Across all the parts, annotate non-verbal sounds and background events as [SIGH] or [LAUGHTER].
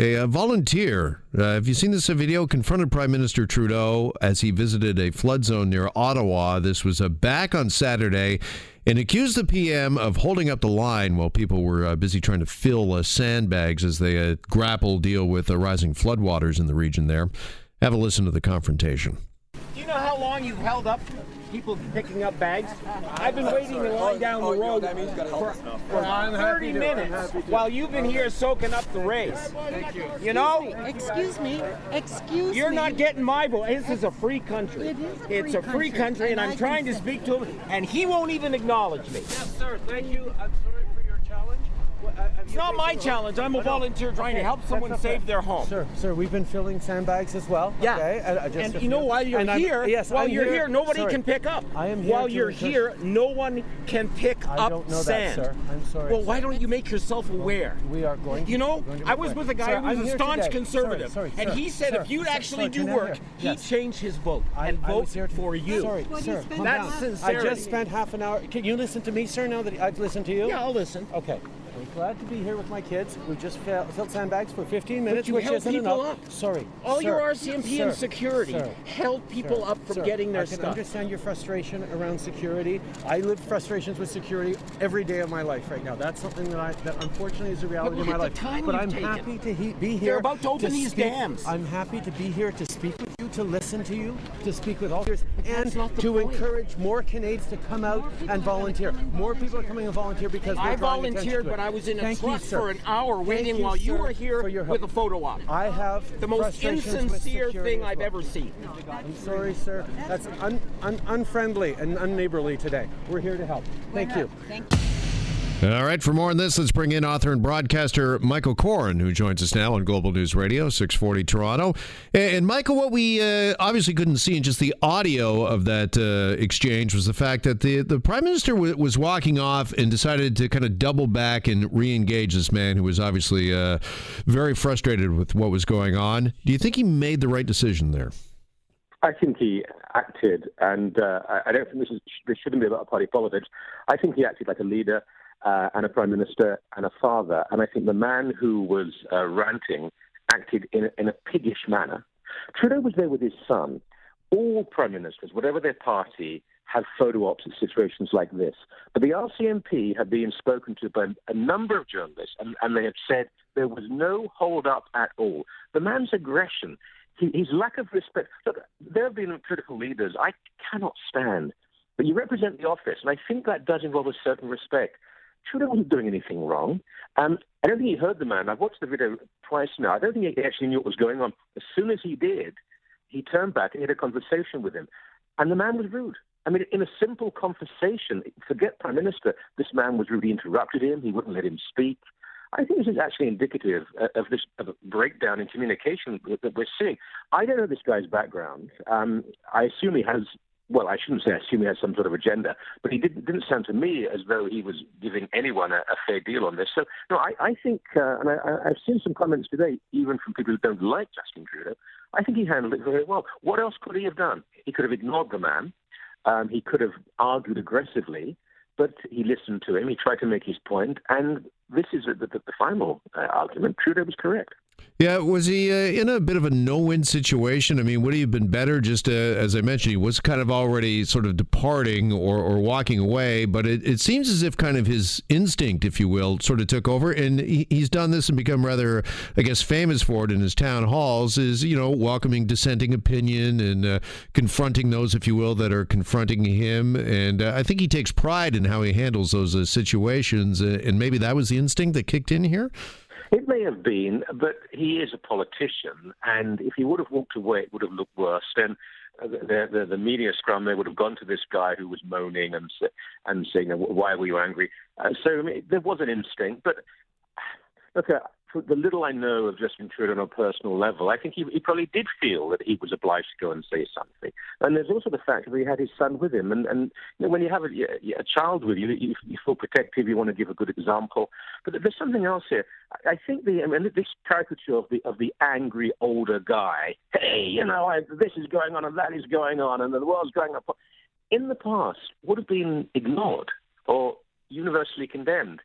A, a volunteer, uh, have you seen this video? Confronted Prime Minister Trudeau as he visited a flood zone near Ottawa. This was uh, back on Saturday and accused the PM of holding up the line while people were uh, busy trying to fill uh, sandbags as they uh, grapple deal with uh, rising floodwaters in the region there. Have a listen to the confrontation. Do you know how long you've held up people picking up bags? I've been waiting in line down the road for, for 30 minutes while you've been here soaking up the race. Thank you. You know? Excuse me. Excuse me. You're not getting my vote. This is a free country. It is a it's free a free country, country, and and I'm trying to speak to him, and he won't even acknowledge me. Yes, sir. Thank you. I'm sorry for your challenge. What, uh, have It's not my challenge. I'm a volunteer trying to help someone that's save their home. Sir, sir, we've been filling sandbags as well. Yeah. Okay. uh, just And a you know few. while you're And I'm- here, yes, while I'm you're here, nobody Sorry. can pick up. I am here While you're encourage- here, no one can pick I up don't know that, sir. I'm sorry, Well, sir. why don't you make yourself aware? We are going. You know, going to I was with a guy Sir, who was I'm a staunch today. conservative, Sorry, sorry, and sir, he said sir, if you'd sir, actually sir, do work, he'd change his vote I, and vote was here to- for you. Sorry, sir. he spent calm That's down. sincerity. I just spent half an hour. Can you listen to me, sir? Now that I've listened to you. Yeah, I'll listen. Okay. I'm glad to be here with my kids. We just fill- filled sandbags for 15 minutes, you which isn't people enough. up. Sorry. All sir, your RCMP and security sir, held people sir, up from sir, getting their stuff. I can stuff. understand your frustration around security. I live frustrations with security every day of my life right now. That's something that I that unfortunately is a reality look of my life. but I'm taken. happy to he, be here. They're about to open these speak- dams. I'm happy to be here to speak with you, to listen to you, to speak with all yours, and that's not the to point. encourage more Canadians to come out and volunteer. More people are coming and volunteer because I volunteered, but I was in a Thank truck sir. for an hour Thank waiting you, while you were here for your with a help. photo op. I have The most insincere thing as I've ever seen. I'm sorry, sir. That's un, un, unfriendly and unneighborly today. We're here to help. Thank you. Thank you. All right, for more on this, let's bring in author and broadcaster Michael Coren, who joins us now on Global News Radio, 640 Toronto. And, Michael, what we uh, obviously couldn't see in just the audio of that uh, exchange was the fact that the, the Prime Minister w- was walking off and decided to kind of double back and re engage this man who was obviously uh, very frustrated with what was going on. Do you think he made the right decision there? I think he acted, and uh, I- I don't think this is this shouldn't be about party politics. I think he acted like a leader uh, and a prime minister and a father. And I think the man who was uh, ranting acted in a, in a piggish manner. Trudeau was there with his son. All prime ministers, whatever their party, have photo ops in situations like this. But the RCMP have been spoken to by a number of journalists, and, and they have said there was no hold up at all. The man's aggression, he, his lack of respect. Look, there have been political leaders I cannot stand, but you represent the office, and I think that does involve a certain respect. Trudeau wasn't doing anything wrong. Um, I don't think he heard the man. I've watched the video twice now. I don't think he actually knew what was going on. As soon as he did, he turned back and had a conversation with him. And the man was rude. I mean, in a simple conversation, forget Prime Minister, this man was rude. He interrupted him. He wouldn't let him speak. I think this is actually indicative of this of a breakdown in communication that that we're seeing. I don't know this guy's background. Um, I assume he has. Well, I shouldn't say assume he has some sort of agenda, but he didn't, didn't sound to me as though he was giving anyone a, a fair deal on this. So, no, I, I think, uh, and I, I've seen some comments today, even from people who don't like Justin Trudeau. I think he handled it very well. What else could he have done? He could have ignored the man. Um, he could have argued aggressively, but he listened to him. He tried to make his point, and this is the, the, the final uh, argument. Trudeau was correct. Yeah, was he uh, in a bit of a no-win situation? I mean, would he have been better? Just uh, as I mentioned, he was kind of already sort of departing or, or walking away, but it, it seems as if kind of his instinct, if you will, sort of took over, and he, he's done this and become rather, I guess, famous for it in his town halls. Is you know welcoming dissenting opinion and uh, confronting those, if you will, that are confronting him, and uh, I think he takes pride in how he handles those uh, situations, and maybe that was the instinct that kicked in here. It may have been, but he is a politician, and if he would have walked away, it would have looked worse. Then uh, the, the, the media scrum, they would have gone to this guy who was moaning and and saying, "Why were you angry?" Uh, so I mean, there was an instinct, but look, uh, the little I know of Justin Trudeau on a personal level, I think he, he probably did feel that he was obliged to go and say something. And there's also the fact that he had his son with him, and and you know, when you have a, a child with you, you, you feel protective. You want to give a good example. But there's something else here. I think the I mean, this caricature of the of the angry older guy. Hey, you know, I, this is going on and that is going on, and the world's going up. In the past, would have been ignored or universally condemned.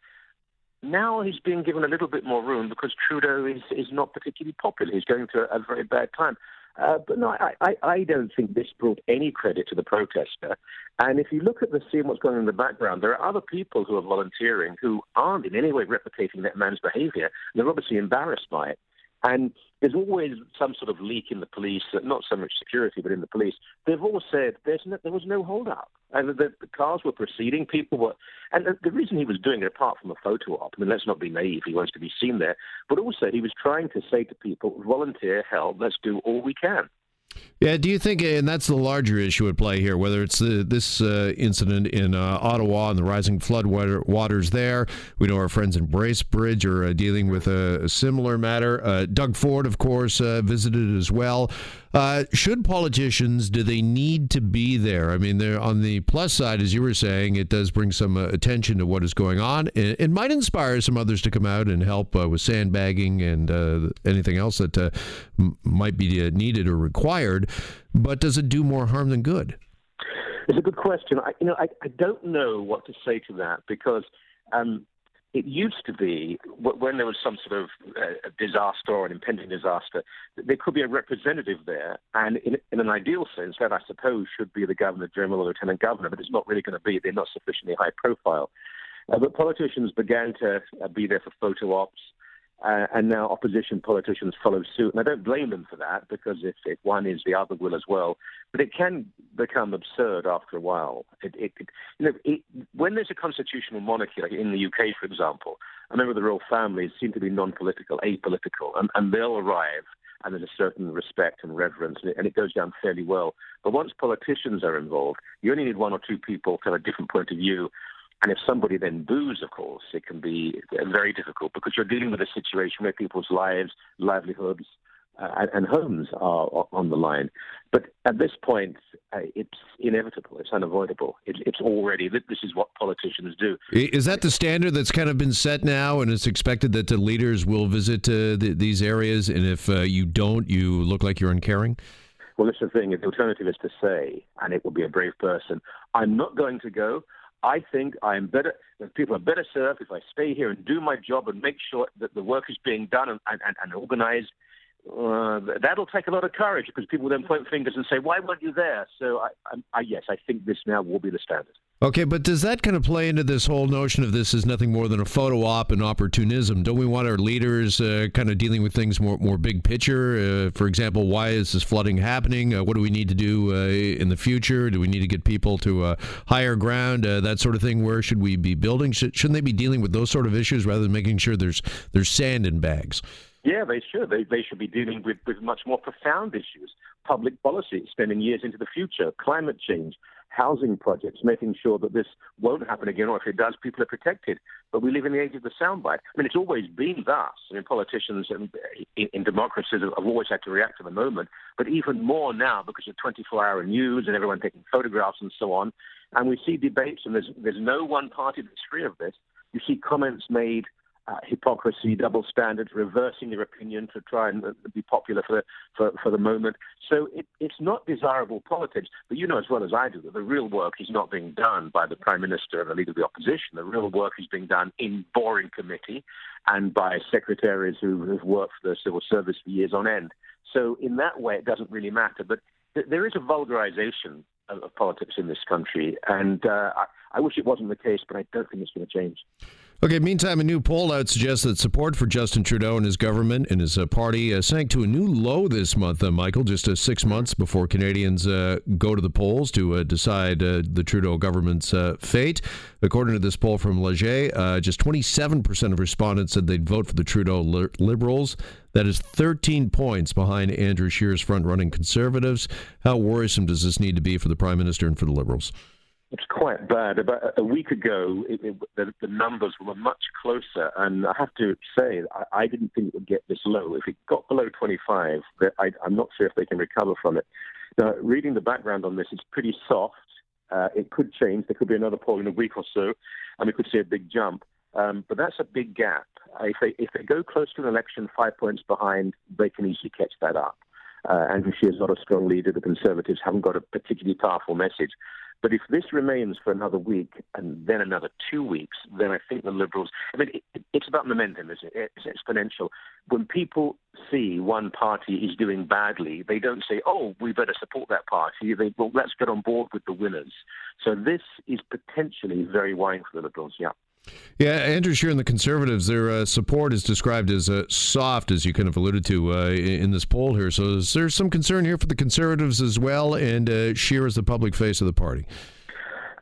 Now he's being given a little bit more room because Trudeau is, is not particularly popular. He's going through a, a very bad time. Uh, but no, I, I, I, don't think this brought any credit to the protester. And if you look at the scene, what's going on in the background, there are other people who are volunteering who aren't in any way replicating that man's behavior. They're obviously embarrassed by it. And there's always some sort of leak in the police, not so much security, but in the police. They've all said no, there was no holdup. And the, the cars were proceeding, people were. And the, the reason he was doing it, apart from a photo op, I mean, let's not be naive, he wants to be seen there, but also he was trying to say to people, volunteer, help, let's do all we can. Yeah, do you think, and that's the larger issue at play here, whether it's this uh, incident in uh, Ottawa and the rising flood water, waters there? We know our friends in Bracebridge are uh, dealing with a, a similar matter. Uh, Doug Ford, of course, uh, visited as well. should politicians, do they need to be there? I mean, they're on the plus side, as you were saying, it does bring some attention to what is going on. It, it, might inspire some others to come out and help with sandbagging and anything else that m- might be needed or required but does it do more harm than good? It's a good question. I, you know, I, I don't know what to say to that because um, it used to be when there was some sort of uh, disaster or an impending disaster, there could be a representative there, and in, in, an ideal sense, that I suppose should be the governor general or lieutenant governor, but it's not really going to be. They're not sufficiently high profile. Uh, but politicians began to uh, be there for photo ops. Uh, and now opposition politicians follow suit. And I don't blame them for that because if, if one is, the other will as well. But it can become absurd after a while. It, it, it, you know, when there's a constitutional monarchy, like in the UK, for example, a member of the royal family seem to be non-political, apolitical, and, and they'll arrive and there's a certain respect and reverence, and it, goes down fairly well. But once politicians are involved, you only need one or two people to have a different point of view, and if somebody then boos, of course, it can be very difficult because you're dealing with a situation where people's lives, livelihoods, uh, and, homes are on the line. But at this point, uh, it's inevitable. It's unavoidable. It, it's already, this is what politicians do. Is that the standard that's kind of been set now, and it's expected that the leaders will visit uh, the, these areas, and if uh, you don't, you look like you're uncaring? Well, that's the thing. The alternative is to say, and it will be a brave person, I'm not going to go. I think I'm better. People are better served if I stay here and do my job and make sure that the work is being done and, and, and organized uh, that'll take a lot of courage because people then point fingers and say, "Why weren't you there?" So, I, I, I, yes, I think this now will be the standard. Okay, but does that kind of play into this whole notion of this is nothing more than a photo op and opportunism? Don't we want our leaders uh, kind of dealing with things more, more big picture? Uh, for example, why is this flooding happening? Uh, what do we need to do uh, in the future? Do we need to get people to higher ground? that sort of thing. Where should we be building? Should, shouldn't they be dealing with those sort of issues rather than making sure there's there's sand in bags? Yeah, they should. They, they should be dealing with, with much more profound issues public policy, spending years into the future, climate change, housing projects, making sure that this won't happen again, or if it does, people are protected. But we live in the age of the soundbite. I mean, it's always been thus. I mean, politicians in, in, in democracies have always had to react to the moment, but even more now because of 24 hour news and everyone taking photographs and so on. And we see debates, and there's, there's no one party that's free of this. You see comments made uh, hypocrisy, double standards, reversing your opinion to try and uh, be popular for for, for the moment. So it, it's not desirable politics. But you know as well as I do that the real work is not being done by the Prime Minister and the Leader of the Opposition. The real work is being done in boring committee and by secretaries who have worked for the civil service for years on end. So in that way, it doesn't really matter. But th- there is a vulgarization of, of, politics in this country, and uh, I, I wish it wasn't the case, but I don't think it's going to change. Okay, meantime, a new poll out suggests that support for Justin Trudeau and his government and his uh, party uh, sank to a new low this month, uh, Michael, just uh, six months before Canadians uh, go to the polls to uh, decide the Trudeau government's fate. According to this poll from Leger, just 27% of respondents said they'd vote for the Trudeau li- Liberals. That is 13 points behind Andrew Scheer's front running Conservatives. How worrisome does this need to be for the Prime Minister and for the Liberals? It's quite bad. About a week ago, it, it, the, the, numbers were much closer, and I have to say, I, I, didn't think it would get this low. If it got below 25, I, am not sure if they can recover from it. Now, reading the background on this, it's pretty soft. Uh, it could change. There could be another poll in a week or so, and we could see a big jump. Um, but that's a big gap. If they if they go close to an election, five points behind, they can easily catch that up. Uh, Andrew Scheer is not a strong leader. The Conservatives haven't got a particularly powerful message. But if this remains for another week and then another two weeks, then I think the Liberals. I mean, it, it's about momentum, isn't it? It's exponential. When people see one party is doing badly, they don't say, "Oh, we better support that party." They well, let's get on board with the winners. So this is potentially very worrying for the Liberals. Yeah. Yeah, Andrew Scheer and the Conservatives, their uh, support is described as uh, soft, as you kind of alluded to uh, in this poll here. So is there some concern here for the Conservatives as well, and uh, as the public face of the party?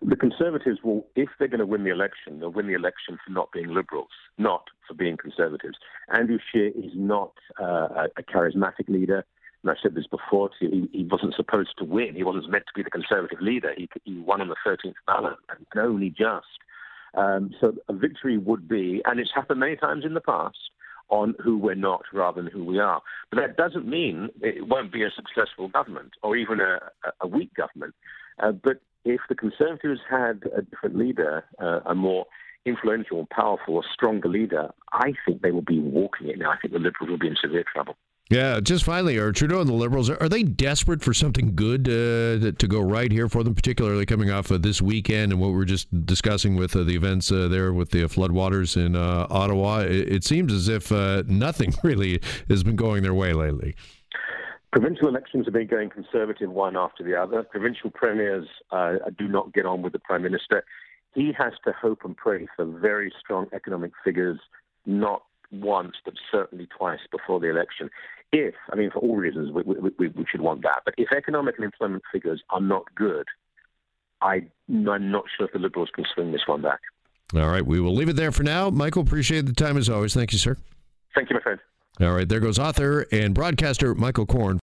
The Conservatives will, if they're going to win the election, they'll win the election for not being Liberals, not for being Conservatives. Andrew Scheer is not uh, a charismatic leader. And I've said this before, he, he, wasn't supposed to win. He wasn't meant to be the Conservative leader. He, he won on the 13th ballot, and only just. Um, so a victory would be, and it's happened many times in the past, on who we're not rather than who we are. But that doesn't mean it won't be a successful government or even a, a weak government. Uh, but if the Conservatives had a different leader, uh, a more influential, powerful, or stronger leader, I think they will be walking it now. I think the Liberals will be in severe trouble. Yeah, just finally, are Trudeau and the Liberals are, they desperate for something good uh, to go right here for them, particularly coming off of this weekend and what we were just discussing with uh, the events uh, there with the floodwaters in uh, Ottawa? It, it, seems as if uh, nothing [LAUGHS] really has been going their way lately. Provincial elections have been going conservative one after the other. Provincial premiers uh, do not get on with the prime minister. He has to hope and pray for very strong economic figures, not once, but certainly twice before the election. If, I mean, for all reasons, we, we, we should want that. But if economic and employment figures are not good, I, I'm not sure if the Liberals can swing this one back. All right, we will leave it there for now. Michael, appreciate the time as always. Thank you, sir. Thank you, my friend. All right, there goes author and broadcaster Michael Coren.